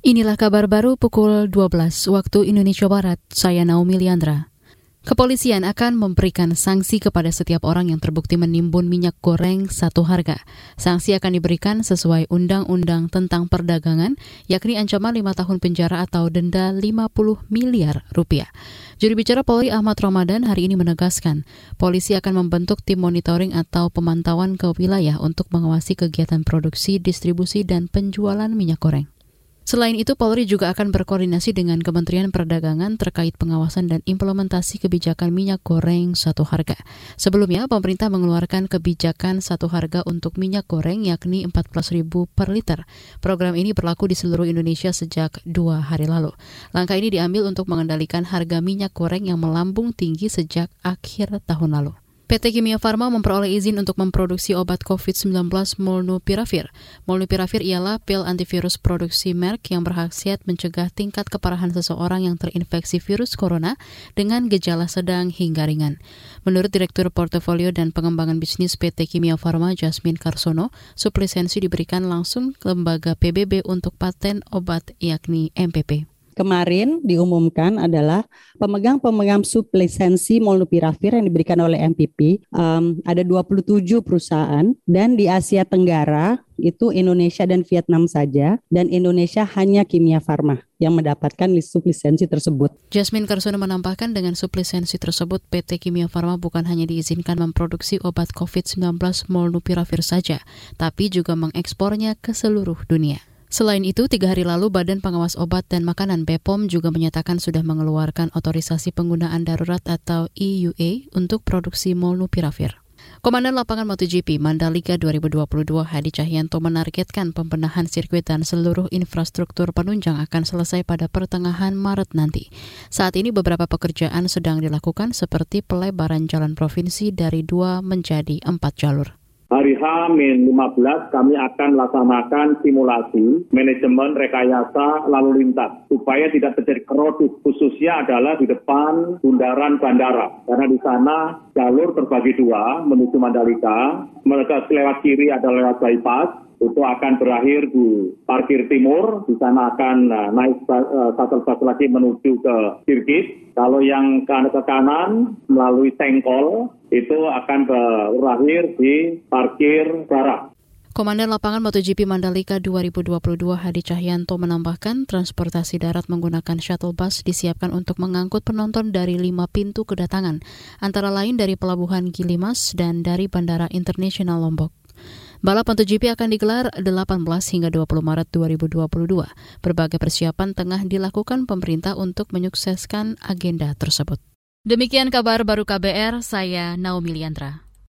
Inilah kabar baru pukul 12 waktu Indonesia Barat. Saya Naomi Liandra. Kepolisian akan memberikan sanksi kepada setiap orang yang terbukti menimbun minyak goreng satu harga. Sanksi akan diberikan sesuai Undang-Undang tentang Perdagangan, yakni ancaman lima tahun penjara atau denda 50 miliar rupiah. Juru bicara Polri Ahmad Ramadan hari ini menegaskan, polisi akan membentuk tim monitoring atau pemantauan ke wilayah untuk mengawasi kegiatan produksi, distribusi, dan penjualan minyak goreng. Selain itu, Polri juga akan berkoordinasi dengan Kementerian Perdagangan terkait pengawasan dan implementasi kebijakan minyak goreng satu harga. Sebelumnya, pemerintah mengeluarkan kebijakan satu harga untuk minyak goreng yakni 14.000 per liter. Program ini berlaku di seluruh Indonesia sejak dua hari lalu. Langkah ini diambil untuk mengendalikan harga minyak goreng yang melambung tinggi sejak akhir tahun lalu. PT Kimia Farma memperoleh izin untuk memproduksi obat COVID-19 Molnupiravir. Molnupiravir ialah pil antivirus produksi Merck yang berhasil mencegah tingkat keparahan seseorang yang terinfeksi virus corona dengan gejala sedang hingga ringan. Menurut Direktur Portofolio dan Pengembangan Bisnis PT Kimia Farma Jasmine Karsono, suplisensi diberikan langsung ke lembaga PBB untuk paten obat yakni MPP kemarin diumumkan adalah pemegang-pemegang sublisensi molnupiravir yang diberikan oleh MPP um, ada 27 perusahaan dan di Asia Tenggara itu Indonesia dan Vietnam saja dan Indonesia hanya Kimia Farma yang mendapatkan sublisensi tersebut. Jasmine Karsono menambahkan dengan sublisensi tersebut PT Kimia Farma bukan hanya diizinkan memproduksi obat COVID-19 molnupiravir saja, tapi juga mengekspornya ke seluruh dunia. Selain itu, tiga hari lalu Badan Pengawas Obat dan Makanan BPOM juga menyatakan sudah mengeluarkan otorisasi penggunaan darurat atau EUA untuk produksi molnupiravir. Komandan Lapangan MotoGP Mandalika 2022 Hadi Cahyanto menargetkan pembenahan sirkuit dan seluruh infrastruktur penunjang akan selesai pada pertengahan Maret nanti. Saat ini beberapa pekerjaan sedang dilakukan seperti pelebaran jalan provinsi dari dua menjadi empat jalur hari H-15 kami akan laksanakan simulasi manajemen rekayasa lalu lintas supaya tidak terjadi kerodut khususnya adalah di depan bundaran bandara. Karena di sana jalur terbagi dua menuju Mandalika mereka lewat kiri ada lewat bypass itu akan berakhir di parkir timur, di sana akan uh, naik uh, satu satu lagi menuju ke sirkuit. Kalau yang ke, ke kanan melalui Tengkol itu akan berakhir di parkir barat. Komandan Lapangan MotoGP Mandalika 2022 Hadi Cahyanto menambahkan transportasi darat menggunakan shuttle bus disiapkan untuk mengangkut penonton dari lima pintu kedatangan, antara lain dari Pelabuhan Gilimas dan dari Bandara Internasional Lombok. Balap MotoGP akan digelar 18 hingga 20 Maret 2022. Berbagai persiapan tengah dilakukan pemerintah untuk menyukseskan agenda tersebut. Demikian kabar baru KBR, saya Naomi Liandra.